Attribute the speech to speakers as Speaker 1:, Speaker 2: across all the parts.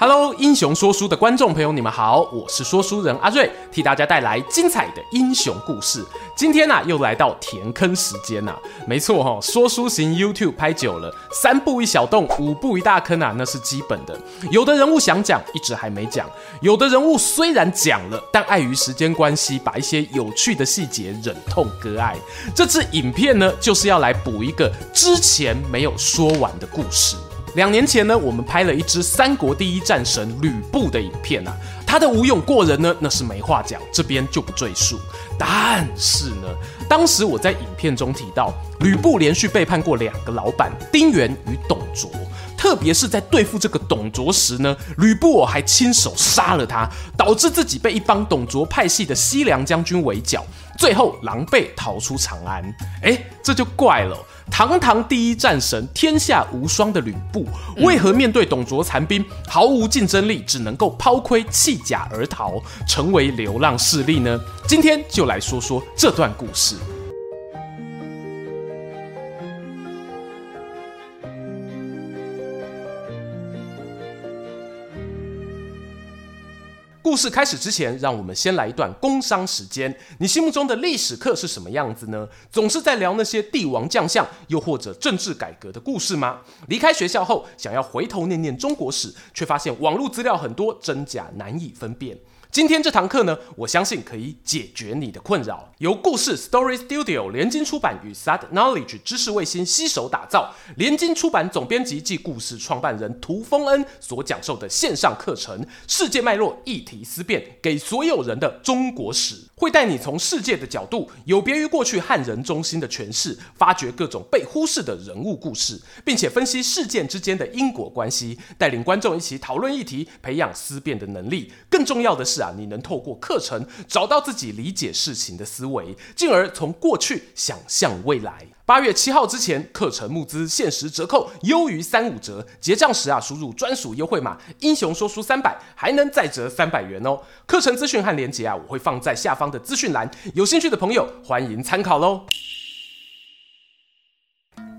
Speaker 1: Hello，英雄说书的观众朋友，你们好，我是说书人阿瑞，替大家带来精彩的英雄故事。今天呢、又来到填坑时间呐、啊，没错哈、说书型 YouTube 拍久了，三步一小洞，五步一大坑啊，那是基本的。有的人物想讲，一直还没讲；有的人物虽然讲了，但碍于时间关系，把一些有趣的细节忍痛割爱。这支影片呢，就是要来补一个之前没有说完的故事。两年前呢，我们拍了一支三国第一战神吕布的影片啊，他的武勇过人呢，那是没话讲，这边就不赘述。但是呢，当时我在影片中提到，吕布连续背叛过两个老板丁原与董卓，特别是在对付这个董卓时呢，吕布我还亲手杀了他，导致自己被一帮董卓派系的西凉将军围剿，最后狼狈逃出长安。哎，这就怪了。堂堂第一战神、天下无双的吕布，为何面对董卓残兵毫无竞争力，只能够抛盔弃甲而逃，成为流浪势力呢？今天就来说说这段故事。故事开始之前，让我们先来一段工商时间。你心目中的历史课是什么样子呢？总是在聊那些帝王将相，又或者政治改革的故事吗？离开学校后，想要回头念念中国史，却发现网络资料很多，真假难以分辨。今天这堂课呢，我相信可以解决你的困扰。由故事 Story Studio 联经出版与 Sad Knowledge 知识卫星携手打造，联经出版总编辑暨故事创办人涂丰恩所讲授的线上课程《世界脉络议题思辨》，给所有人的中国史，会带你从世界的角度，有别于过去汉人中心的诠释，发掘各种被忽视的人物故事，并且分析事件之间的因果关系，带领观众一起讨论议题，培养思辨的能力。更重要的是，啊，你能透过课程找到自己理解事情的思维，进而从过去想象未来。八月七号之前，课程募资限时折扣优于三五折，结账时啊，输入专属优惠码“英雄说书三百”，还能再折三百元哦。课程资讯和链接啊，我会放在下方的资讯栏，有兴趣的朋友欢迎参考喽。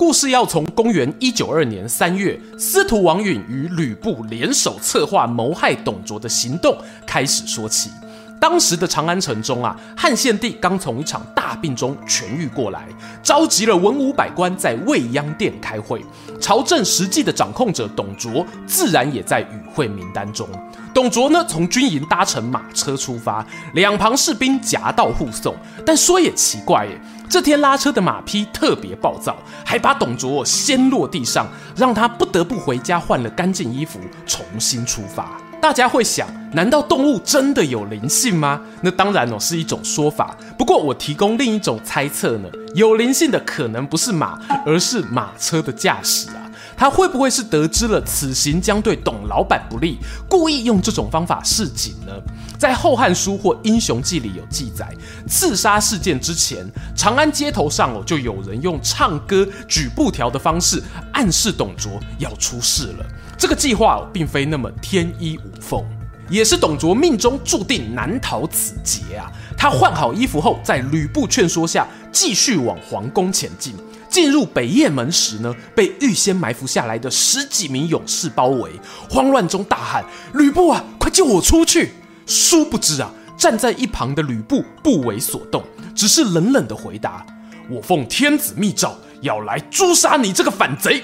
Speaker 1: 故事要从公元一九二年三月，司徒王允与吕布联手策划谋害董卓的行动开始说起。当时的长安城中啊，汉献帝刚从一场大病中痊愈过来，召集了文武百官在未央殿开会。朝政实际的掌控者董卓自然也在与会名单中。董卓呢，从军营搭乘马车出发，两旁士兵夹道护送。但说也奇怪耶，这天拉车的马匹特别暴躁，还把董卓掀落地上，让他不得不回家换了干净衣服，重新出发。大家会想，难道动物真的有灵性吗？那当然哦，是一种说法。不过我提供另一种猜测呢，有灵性的可能不是马，而是马车的驾驶啊。他会不会是得知了此行将对董老板不利，故意用这种方法示警呢？在《后汉书》或《英雄记》里有记载，刺杀事件之前，长安街头上哦就有人用唱歌、举布条的方式暗示董卓要出事了。这个计划并非那么天衣无缝，也是董卓命中注定难逃此劫啊！他换好衣服后，在吕布劝说下，继续往皇宫前进。进入北雁门时呢，被预先埋伏下来的十几名勇士包围，慌乱中大喊：“吕布啊，快救我出去！”殊不知啊，站在一旁的吕布不为所动，只是冷冷的回答：“我奉天子密诏，要来诛杀你这个反贼。”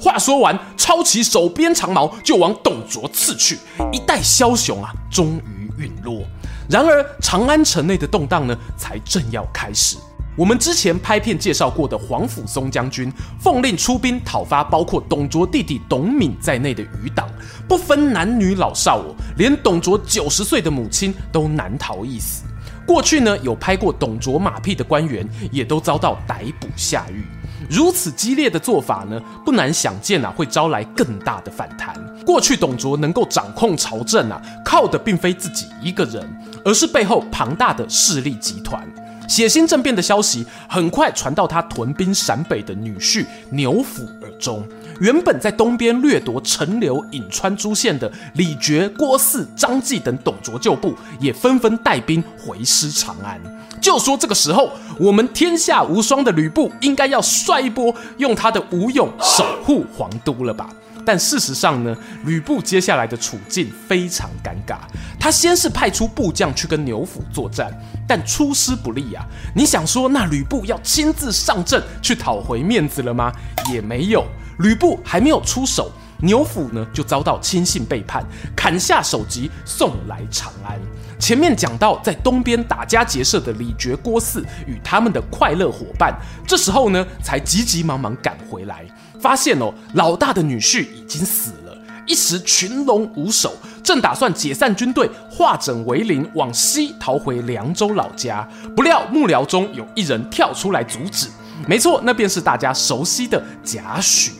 Speaker 1: 话说完，抄起手边长矛就往董卓刺去。一代枭雄啊，终于陨落。然而，长安城内的动荡呢，才正要开始。我们之前拍片介绍过的皇甫嵩将军，奉令出兵讨伐包括董卓弟弟董敏在内的余党，不分男女老少哦，连董卓九十岁的母亲都难逃一死。过去呢，有拍过董卓马屁的官员，也都遭到逮捕下狱。如此激烈的做法呢，不难想见啊，会招来更大的反弹。过去董卓能够掌控朝政啊，靠的并非自己一个人，而是背后庞大的势力集团。血腥政变的消息很快传到他屯兵陕北的女婿牛辅耳中。原本在东边掠夺陈留、颍川诸县的李傕、郭汜、张继等董卓旧部，也纷纷带兵回师长安。就说这个时候，我们天下无双的吕布应该要帅一波，用他的武勇守护皇都了吧？但事实上呢，吕布接下来的处境非常尴尬。他先是派出部将去跟牛辅作战，但出师不利啊。你想说，那吕布要亲自上阵去讨回面子了吗？也没有。吕布还没有出手，牛辅呢就遭到亲信背叛，砍下首级送来长安。前面讲到，在东边打家劫舍的李傕、郭汜与他们的快乐伙伴，这时候呢才急急忙忙赶回来，发现哦，老大的女婿已经死了，一时群龙无首，正打算解散军队，化整为零，往西逃回凉州老家，不料幕僚中有一人跳出来阻止。没错，那便是大家熟悉的贾诩。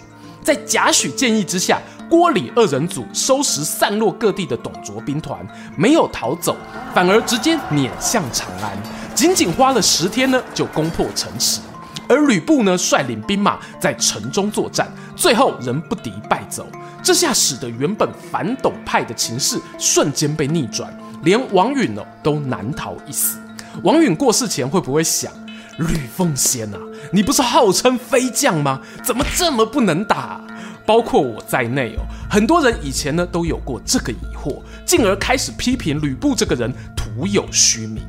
Speaker 1: 在贾诩建议之下，郭李二人组收拾散落各地的董卓兵团，没有逃走，反而直接撵向长安。仅仅花了十天呢，就攻破城池。而吕布呢，率领兵马在城中作战，最后仍不敌败走。这下使得原本反董派的情势瞬间被逆转，连王允哦都难逃一死。王允过世前会不会想，吕奉先啊？你不是号称飞将吗？怎么这么不能打？包括我在内哦，很多人以前呢都有过这个疑惑，进而开始批评吕布这个人徒有虚名。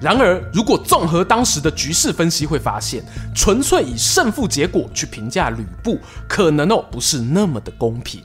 Speaker 1: 然而，如果综合当时的局势分析，会发现纯粹以胜负结果去评价吕布，可能哦不是那么的公平。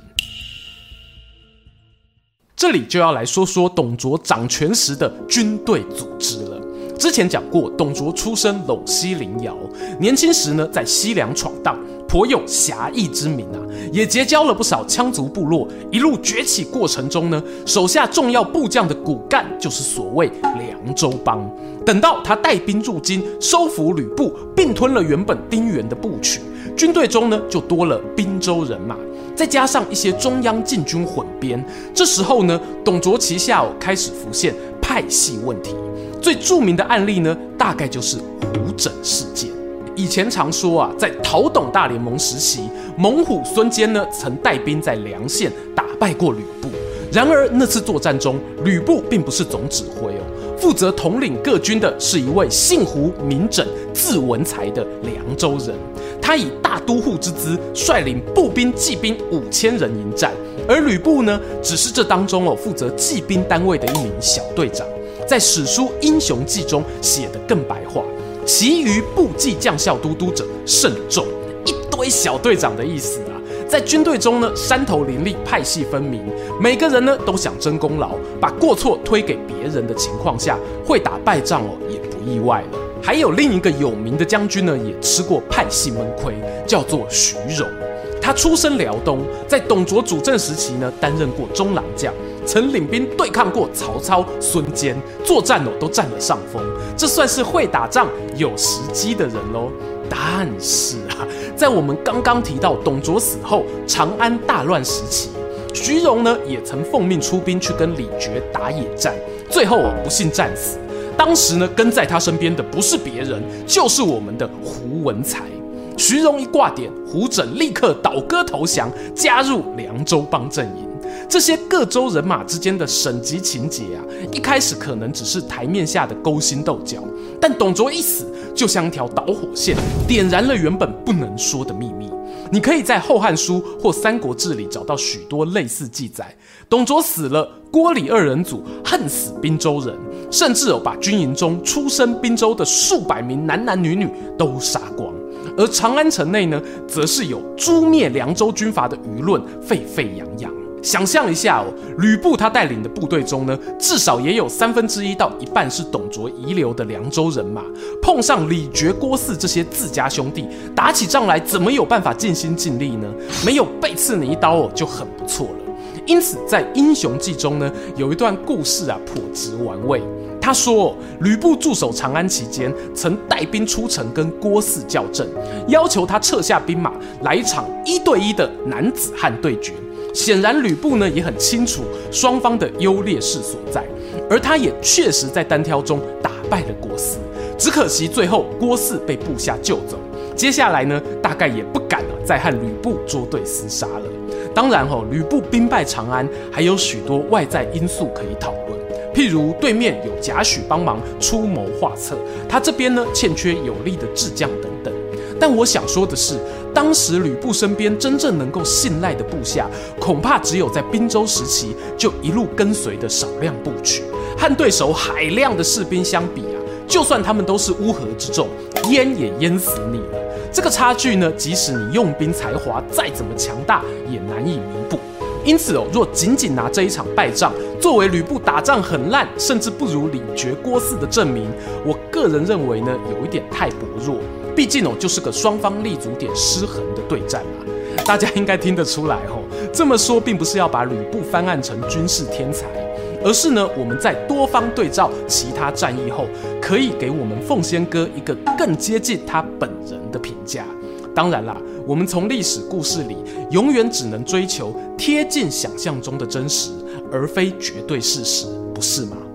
Speaker 1: 这里就要来说说董卓掌权时的军队组织了。之前讲过，董卓出身陇西临洮，年轻时呢在西凉闯荡，颇有侠义之名啊，也结交了不少羌族部落。一路崛起过程中呢，手下重要部将的骨干就是所谓凉州帮。等到他带兵入京，收服吕布，并吞了原本丁原的部曲，军队中呢就多了滨州人马，再加上一些中央禁军混编。这时候呢，董卓旗下哦开始浮现派系问题。最著名的案例呢，大概就是胡枕事件。以前常说啊，在讨董大联盟时期，猛虎孙坚呢曾带兵在梁县打败过吕布。然而那次作战中，吕布并不是总指挥哦，负责统领各军的是一位姓胡名枕字文才的凉州人。他以大都护之姿率领步兵骑兵五千人迎战，而吕布呢，只是这当中哦负责骑兵单位的一名小队长。在史书《英雄记》中写得更白话，其余部骑将校都督者甚众，一堆小队长的意思啊。在军队中呢，山头林立，派系分明，每个人呢都想争功劳，把过错推给别人的情况下，会打败仗哦，也不意外了。还有另一个有名的将军呢，也吃过派系闷亏，叫做徐荣。他出身辽东，在董卓主政时期呢，担任过中郎将，曾领兵对抗过曹操、孙坚，作战哦都占了上风，这算是会打仗、有时机的人喽。但是啊，在我们刚刚提到董卓死后，长安大乱时期，徐荣呢也曾奉命出兵去跟李傕打野战，最后不幸战死。当时呢跟在他身边的不是别人，就是我们的胡文才。徐荣一挂点，胡轸立刻倒戈投降，加入凉州帮阵营。这些各州人马之间的省级情节啊，一开始可能只是台面下的勾心斗角，但董卓一死，就像一条导火线，点燃了原本不能说的秘密。你可以在《后汉书》或《三国志》里找到许多类似记载。董卓死了，郭李二人组恨死滨州人，甚至有把军营中出身滨州的数百名男男女女都杀光。而长安城内呢，则是有诛灭凉州军阀的舆论沸沸扬扬。想象一下哦，吕布他带领的部队中呢，至少也有三分之一到一半是董卓遗留的凉州人马。碰上李傕、郭汜这些自家兄弟，打起仗来怎么有办法尽心尽力呢？没有背刺你一刀哦，就很不错了。因此，在《英雄记》中呢，有一段故事啊，颇值玩味。他说，吕布驻守长安期间，曾带兵出城跟郭汜较阵，要求他撤下兵马，来一场一对一的男子汉对决。显然，吕布呢也很清楚双方的优劣势所在，而他也确实在单挑中打败了郭汜。只可惜最后郭汜被部下救走，接下来呢，大概也不敢了，再和吕布捉对厮杀了。当然吼，吕布兵败长安，还有许多外在因素可以讨论，譬如对面有贾诩帮忙出谋划策，他这边呢欠缺有力的智将等等。但我想说的是，当时吕布身边真正能够信赖的部下，恐怕只有在滨州时期就一路跟随的少量部曲，和对手海量的士兵相比啊，就算他们都是乌合之众，淹也淹死你了。这个差距呢，即使你用兵才华再怎么强大，也难以弥补。因此哦，若仅仅拿这一场败仗作为吕布打仗很烂，甚至不如李傕郭汜的证明，我个人认为呢，有一点太薄弱。毕竟哦，就是个双方立足点失衡的对战嘛，大家应该听得出来哦。这么说并不是要把吕布翻案成军事天才，而是呢，我们在多方对照其他战役后，可以给我们凤仙哥一个更接近他本人的评价。当然啦，我们从历史故事里永远只能追求贴近想象中的真实，而非绝对事实，不是吗？